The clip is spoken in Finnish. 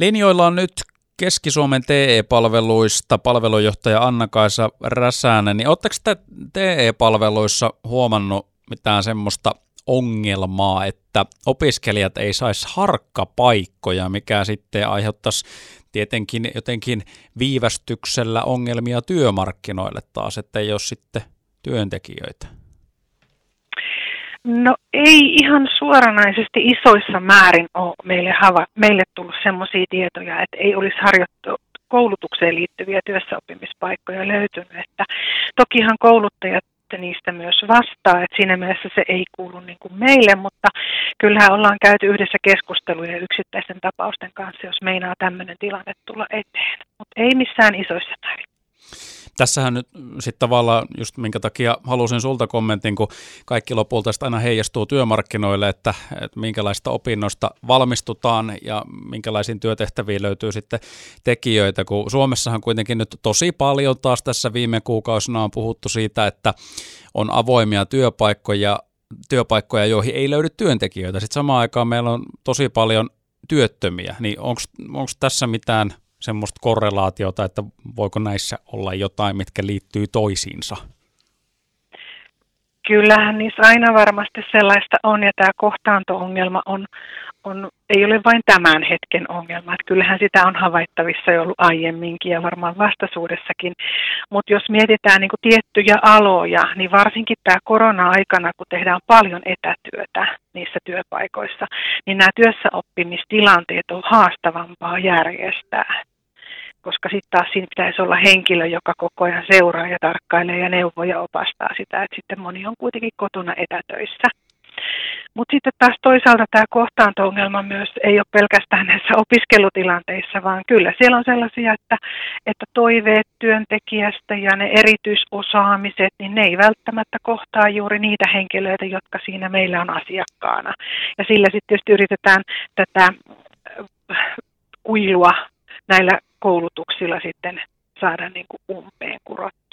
Linjoilla on nyt Keski-Suomen TE-palveluista palvelujohtaja Anna-Kaisa Räsänen, niin oletteko te TE-palveluissa huomannut mitään semmoista ongelmaa, että opiskelijat ei saisi harkkapaikkoja, mikä sitten aiheuttaisi tietenkin jotenkin viivästyksellä ongelmia työmarkkinoille taas, että ei ole sitten työntekijöitä? No ei ihan suoranaisesti isoissa määrin ole meille, hava, meille tullut sellaisia tietoja, että ei olisi harjoittu koulutukseen liittyviä työssäoppimispaikkoja löytynyt. Että tokihan kouluttajat niistä myös vastaa, että siinä mielessä se ei kuulu niin kuin meille, mutta kyllähän ollaan käyty yhdessä keskusteluja yksittäisten tapausten kanssa, jos meinaa tämmöinen tilanne tulla eteen, mutta ei missään isoissa määrin tässähän nyt sitten tavallaan, just minkä takia halusin sulta kommentin, kun kaikki lopulta aina heijastuu työmarkkinoille, että, että minkälaista opinnoista valmistutaan ja minkälaisiin työtehtäviin löytyy sitten tekijöitä, kun Suomessahan kuitenkin nyt tosi paljon taas tässä viime kuukausina on puhuttu siitä, että on avoimia työpaikkoja, työpaikkoja, joihin ei löydy työntekijöitä. Sitten samaan aikaan meillä on tosi paljon työttömiä, niin onko tässä mitään semmoista korrelaatiota, että voiko näissä olla jotain, mitkä liittyy toisiinsa? Kyllähän niissä aina varmasti sellaista on, ja tämä kohtaanto-ongelma on, on, ei ole vain tämän hetken ongelma. Että kyllähän sitä on havaittavissa jo ollut aiemminkin ja varmaan vastaisuudessakin. Mutta jos mietitään niin tiettyjä aloja, niin varsinkin tämä korona-aikana, kun tehdään paljon etätyötä niissä työpaikoissa, niin nämä työssäoppimistilanteet on haastavampaa järjestää koska sitten taas siinä pitäisi olla henkilö, joka koko ajan seuraa ja tarkkailee ja neuvoo ja opastaa sitä, että sitten moni on kuitenkin kotona etätöissä. Mutta sitten taas toisaalta tämä kohtaanto-ongelma myös ei ole pelkästään näissä opiskelutilanteissa, vaan kyllä siellä on sellaisia, että, että toiveet työntekijästä ja ne erityisosaamiset, niin ne ei välttämättä kohtaa juuri niitä henkilöitä, jotka siinä meillä on asiakkaana. Ja sillä sitten tietysti yritetään tätä kuilua näillä koulutuksilla sitten saada niin kuin umpeen kurottua.